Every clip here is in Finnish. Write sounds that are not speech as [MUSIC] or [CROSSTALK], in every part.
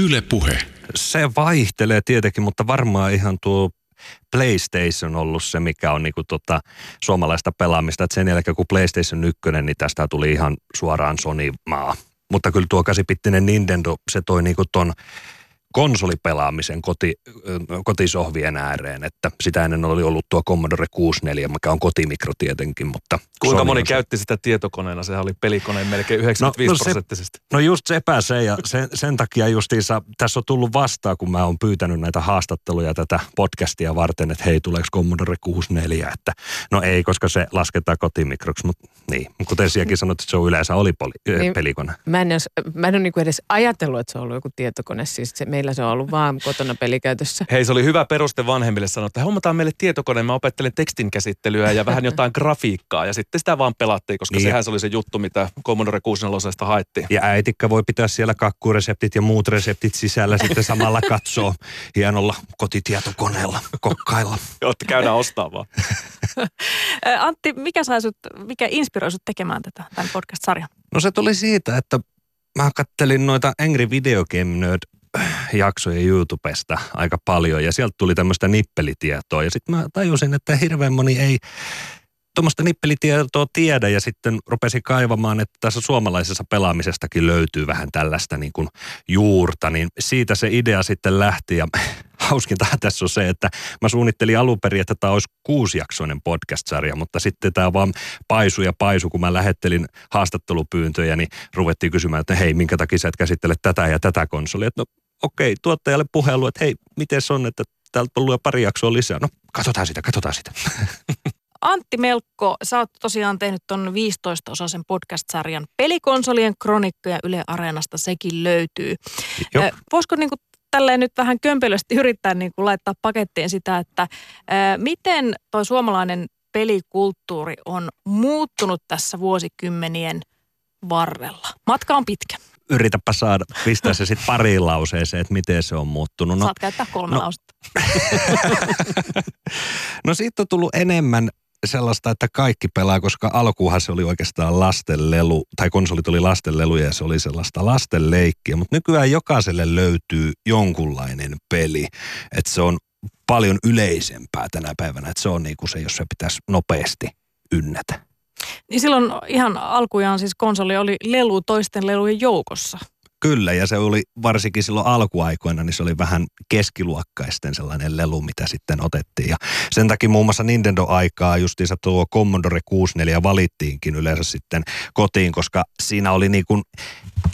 Yle Puhe. Se vaihtelee tietenkin, mutta varmaan ihan tuo PlayStation ollut se, mikä on niinku tota suomalaista pelaamista. Et sen jälkeen kun PlayStation 1, niin tästä tuli ihan suoraan Sony-maa. Mutta kyllä tuo käsipittinen Nintendo, se toi niinku ton konsolipelaamisen koti, kotisohvien ääreen, että sitä ennen oli ollut tuo Commodore 64, mikä on kotimikro tietenkin, mutta... Kuinka moni käytti sitä tietokoneena? Sehän oli pelikoneen melkein 95 no, no prosenttisesti. No just sepä se ja sen, sen takia justiinsa tässä on tullut vastaan, kun mä oon pyytänyt näitä haastatteluja tätä podcastia varten, että hei, tuleeko Commodore 64, että no ei, koska se lasketaan kotimikroksi, mutta niin, kuten sielläkin sanot, että se on yleensä oli poli, niin, pelikone. Mä en, mä en ole niin edes ajatellut, että se on ollut joku tietokone, siis se, meillä se on ollut vaan kotona pelikäytössä. Hei, se oli hyvä peruste vanhemmille sanoa, että hommataan meille tietokone, mä opettelen tekstin käsittelyä ja vähän jotain grafiikkaa ja sitten sitä vaan pelattiin, koska niin. sehän se oli se juttu, mitä Commodore 64 haettiin. Ja äitikkä voi pitää siellä kakkureseptit ja muut reseptit sisällä sitten samalla katsoa hienolla kotitietokoneella, kokkailla. Joo, käydään ostaa vaan. Antti, mikä, sai sut, mikä inspiroi sut tekemään tätä, tämän podcast-sarjan? No se tuli siitä, että mä kattelin noita Angry Video Game Nerd jaksoja YouTubesta aika paljon ja sieltä tuli tämmöistä nippelitietoa. Ja sitten mä tajusin, että hirveän moni ei tuommoista nippelitietoa tiedä ja sitten rupesin kaivamaan, että tässä suomalaisessa pelaamisestakin löytyy vähän tällaista niin kuin juurta, niin siitä se idea sitten lähti ja [LAUGHS] hauskinta tässä on se, että mä suunnittelin alun perin, että tämä olisi kuusijaksoinen podcast-sarja, mutta sitten tämä vaan paisu ja paisu, kun mä lähettelin haastattelupyyntöjä, niin ruvettiin kysymään, että hei, minkä takia sä et käsittele tätä ja tätä konsolia. No okei, tuottajalle puhelu, että hei, miten se on, että täältä on jo pari jaksoa lisää. No, katsotaan sitä, katsotaan sitä. [LAUGHS] Antti Melkko, sä oot tosiaan tehnyt ton 15-osaisen podcast-sarjan Pelikonsolien kronikkoja Yle Areenasta, sekin löytyy. Joo. voisiko niinku tälleen nyt vähän kömpelösti yrittää niinku laittaa pakettiin sitä, että ää, miten tuo suomalainen pelikulttuuri on muuttunut tässä vuosikymmenien varrella? Matka on pitkä yritäpä saada, pistää se sitten pariin lauseeseen, että miten se on muuttunut. No, Saat käyttää kolme no, lausetta. [LAUGHS] no siitä on tullut enemmän sellaista, että kaikki pelaa, koska alkuuhan se oli oikeastaan lastenlelu, tai konsoli tuli lastenlelu ja se oli sellaista lastenleikkiä, mutta nykyään jokaiselle löytyy jonkunlainen peli, että se on paljon yleisempää tänä päivänä, että se on niin kuin se, jos se pitäisi nopeasti ynnätä. Niin silloin ihan alkujaan siis konsoli oli lelu toisten lelujen joukossa. Kyllä, ja se oli varsinkin silloin alkuaikoina, niin se oli vähän keskiluokkaisten sellainen lelu, mitä sitten otettiin. Ja sen takia muun muassa Nintendo-aikaa justiinsa tuo Commodore 64 valittiinkin yleensä sitten kotiin, koska siinä oli niin kuin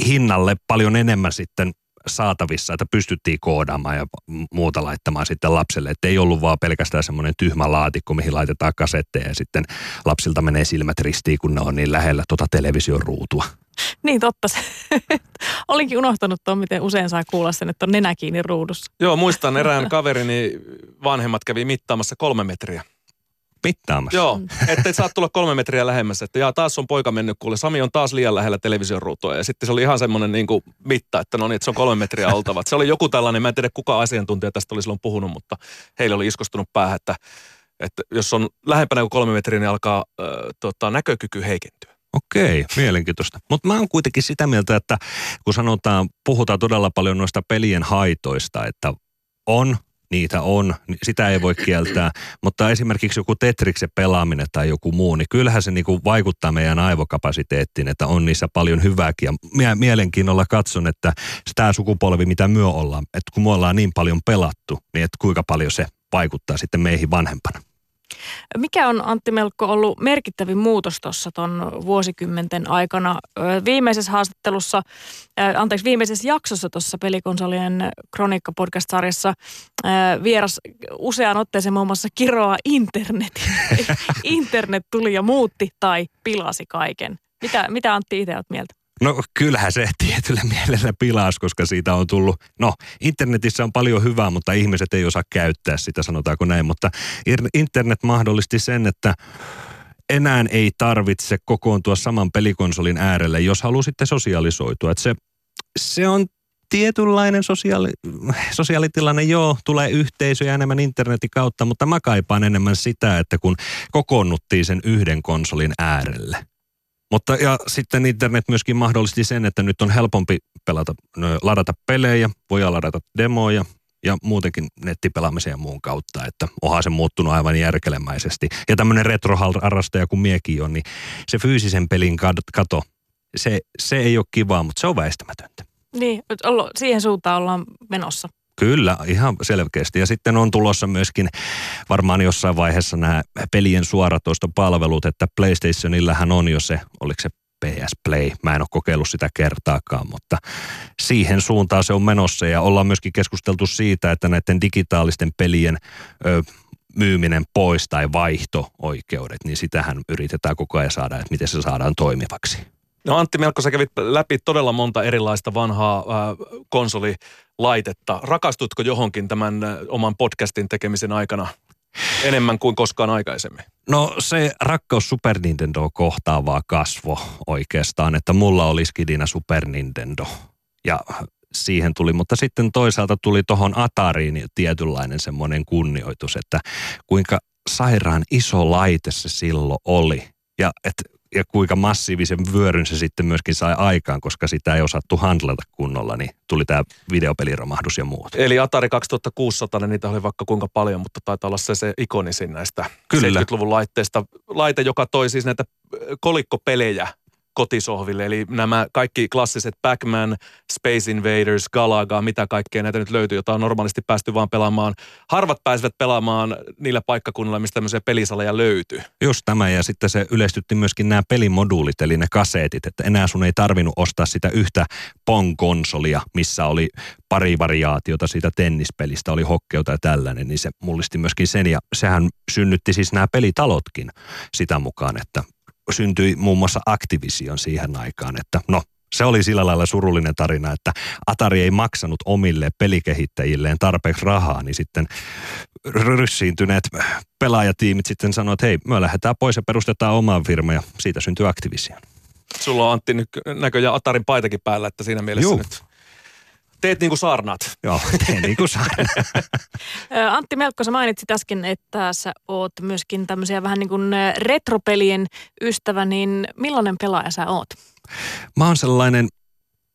hinnalle paljon enemmän sitten saatavissa, että pystyttiin koodaamaan ja muuta laittamaan sitten lapselle. Että ei ollut vaan pelkästään semmoinen tyhmä laatikko, mihin laitetaan kasetteja ja sitten lapsilta menee silmät ristiin, kun ne on niin lähellä tuota television ruutua. Niin totta. [LAUGHS] Olinkin unohtanut tuon, miten usein saa kuulla sen, että on nenä kiinni ruudussa. Joo, muistan erään [LAUGHS] kaverini vanhemmat kävi mittaamassa kolme metriä mittaamassa. Joo, ettei saa tulla kolme metriä lähemmäs, että jaa, taas on poika mennyt, kuule Sami on taas liian lähellä television ruutua. Ja sitten se oli ihan semmoinen niin kuin mitta, että no niin, että se on kolme metriä oltava. Se oli joku tällainen, mä en tiedä kuka asiantuntija tästä oli silloin puhunut, mutta heille oli iskostunut päähän, että, että jos on lähempänä kuin kolme metriä, niin alkaa äh, tota, näkökyky heikentyä. Okei, mielenkiintoista. Mutta mä oon kuitenkin sitä mieltä, että kun sanotaan, puhutaan todella paljon noista pelien haitoista, että on niitä on, sitä ei voi kieltää. Mutta esimerkiksi joku Tetriksen pelaaminen tai joku muu, niin kyllähän se niinku vaikuttaa meidän aivokapasiteettiin, että on niissä paljon hyvääkin. Ja mie- mielenkiinnolla katson, että tämä sukupolvi, mitä myö ollaan, että kun me ollaan niin paljon pelattu, niin että kuinka paljon se vaikuttaa sitten meihin vanhempana. Mikä on Antti Melkko ollut merkittävin muutos tuossa tuon vuosikymmenten aikana? Viimeisessä haastattelussa, anteeksi viimeisessä jaksossa tuossa pelikonsolien kronikka podcast-sarjassa vieras useaan otteeseen muun muassa kiroa internet. [LAUGHS] internet tuli ja muutti tai pilasi kaiken. Mitä, mitä Antti itse olet mieltä? No kyllähän se tietyllä [LAUGHS] mielellä pilaas, koska siitä on tullut, no internetissä on paljon hyvää, mutta ihmiset ei osaa käyttää sitä, sanotaanko näin. Mutta internet mahdollisti sen, että enää ei tarvitse kokoontua saman pelikonsolin äärelle, jos halusitte sosiaalisoitua. Että se, se on tietynlainen sosiaali, sosiaalitilanne, joo, tulee yhteisöjä enemmän internetin kautta, mutta mä kaipaan enemmän sitä, että kun kokoonnuttiin sen yhden konsolin äärelle – Mutta ja sitten internet myöskin mahdollisti sen, että nyt on helpompi pelata, ladata pelejä, voi ladata demoja ja muutenkin nettipelaamisen ja muun kautta, että onhan se muuttunut aivan järkelemäisesti. Ja tämmöinen retroharrastaja kuin miekin on, niin se fyysisen pelin kato, se, se ei ole kivaa, mutta se on väistämätöntä. Niin, siihen suuntaan ollaan menossa. Kyllä, ihan selkeästi. Ja sitten on tulossa myöskin varmaan jossain vaiheessa nämä pelien suoratoistopalvelut, että PlayStationillähän on jo se, oliko se PS Play. Mä en ole kokeillut sitä kertaakaan, mutta siihen suuntaan se on menossa ja ollaan myöskin keskusteltu siitä, että näiden digitaalisten pelien ö, myyminen pois tai vaihto-oikeudet, niin sitähän yritetään koko ajan saada, että miten se saadaan toimivaksi. No Antti Melko, sä kävit läpi todella monta erilaista vanhaa äh, konsolilaitetta. Rakastutko johonkin tämän äh, oman podcastin tekemisen aikana enemmän kuin koskaan aikaisemmin? No se rakkaus Super Nintendo kohtaavaa kasvo oikeastaan, että mulla oli skidinä Super Nintendo. Ja siihen tuli, mutta sitten toisaalta tuli tuohon Atariin tietynlainen semmoinen kunnioitus, että kuinka sairaan iso laite se silloin oli. Ja että ja kuinka massiivisen vyöryn se sitten myöskin sai aikaan, koska sitä ei osattu handlata kunnolla, niin tuli tämä videopeliromahdus ja muut. Eli Atari 2600, niin niitä oli vaikka kuinka paljon, mutta taitaa olla se, se ikonisin näistä Kyllä. 70-luvun laitteista. Laite, joka toi siis näitä kolikkopelejä kotisohville. Eli nämä kaikki klassiset Pac-Man, Space Invaders, Galaga, mitä kaikkea näitä nyt löytyy, jota on normaalisti päästy vaan pelaamaan. Harvat pääsevät pelaamaan niillä paikkakunnilla, mistä tämmöisiä pelisaleja löytyy. Just tämä, ja sitten se yleistytti myöskin nämä pelimoduulit, eli ne kaseetit, että enää sun ei tarvinnut ostaa sitä yhtä Pong-konsolia, missä oli pari variaatiota siitä tennispelistä, oli hokkeuta ja tällainen, niin se mullisti myöskin sen, ja sehän synnytti siis nämä pelitalotkin sitä mukaan, että syntyi muun muassa Activision siihen aikaan, että no se oli sillä lailla surullinen tarina, että Atari ei maksanut omille pelikehittäjilleen tarpeeksi rahaa, niin sitten ryssiintyneet pelaajatiimit sitten sanoivat, että hei, me lähdetään pois ja perustetaan omaan firma ja siitä syntyi Activision. Sulla on Antti näköjään Atarin paitakin päällä, että siinä mielessä Juh. nyt Teet niin kuin saarnaat. Joo, teen niin kuin saarnaat. Antti Melkko, sä mainitsit äsken, että sä oot myöskin tämmöisiä vähän niin kuin retropelien ystävä, niin millainen pelaaja sä oot? Mä oon sellainen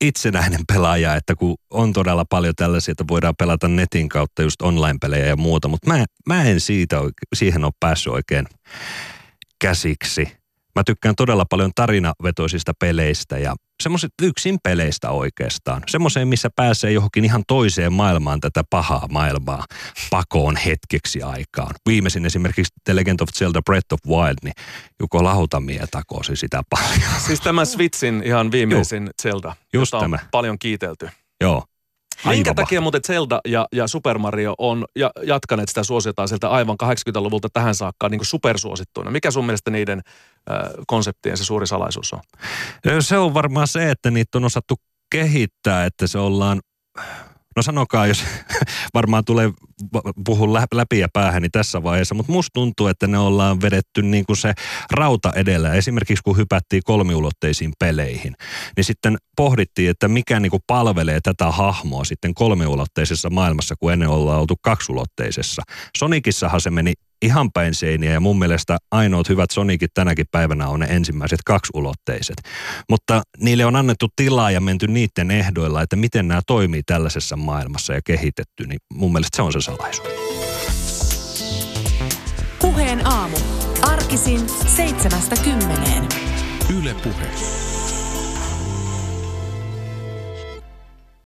itsenäinen pelaaja, että kun on todella paljon tällaisia, että voidaan pelata netin kautta just online-pelejä ja muuta, mutta mä, mä en siitä, siihen ole päässyt oikein käsiksi. Mä tykkään todella paljon tarinavetoisista peleistä ja semmoiset yksin peleistä oikeastaan. Semmoiseen, missä pääsee johonkin ihan toiseen maailmaan tätä pahaa maailmaa pakoon hetkeksi aikaan. Viimeisin esimerkiksi The Legend of Zelda Breath of Wild, niin Juko Lautamie takosi sitä paljon. Siis tämä Switchin ihan viimeisin Juh. Zelda, Just jota tämä. on paljon kiitelty. Joo. Minkä takia muuten Zelda ja, ja Super Mario on ja, jatkaneet sitä suosiotaan sieltä aivan 80-luvulta tähän saakka niin kuin supersuosittuina? Mikä sun mielestä niiden äh, konseptien se suuri salaisuus on? Se on varmaan se, että niitä on osattu kehittää, että se ollaan No sanokaa, jos [LAUGHS] varmaan tulee puhun läpi ja päähäni tässä vaiheessa, mutta musta tuntuu, että ne ollaan vedetty niin kuin se rauta edellä. Esimerkiksi kun hypättiin kolmiulotteisiin peleihin, niin sitten pohdittiin, että mikä niin kuin palvelee tätä hahmoa sitten kolmiulotteisessa maailmassa, kun ennen ollaan oltu kaksulotteisessa. Sonikissahan se meni ihan päin seiniä ja mun mielestä ainoat hyvät Sonicit tänäkin päivänä on ne ensimmäiset kaksulotteiset. Mutta niille on annettu tilaa ja menty niiden ehdoilla, että miten nämä toimii tällaisessa maailmassa ja kehitetty, niin mun mielestä se on se salaisuus. Puheen aamu. Arkisin seitsemästä kymmeneen. Yle puheessa.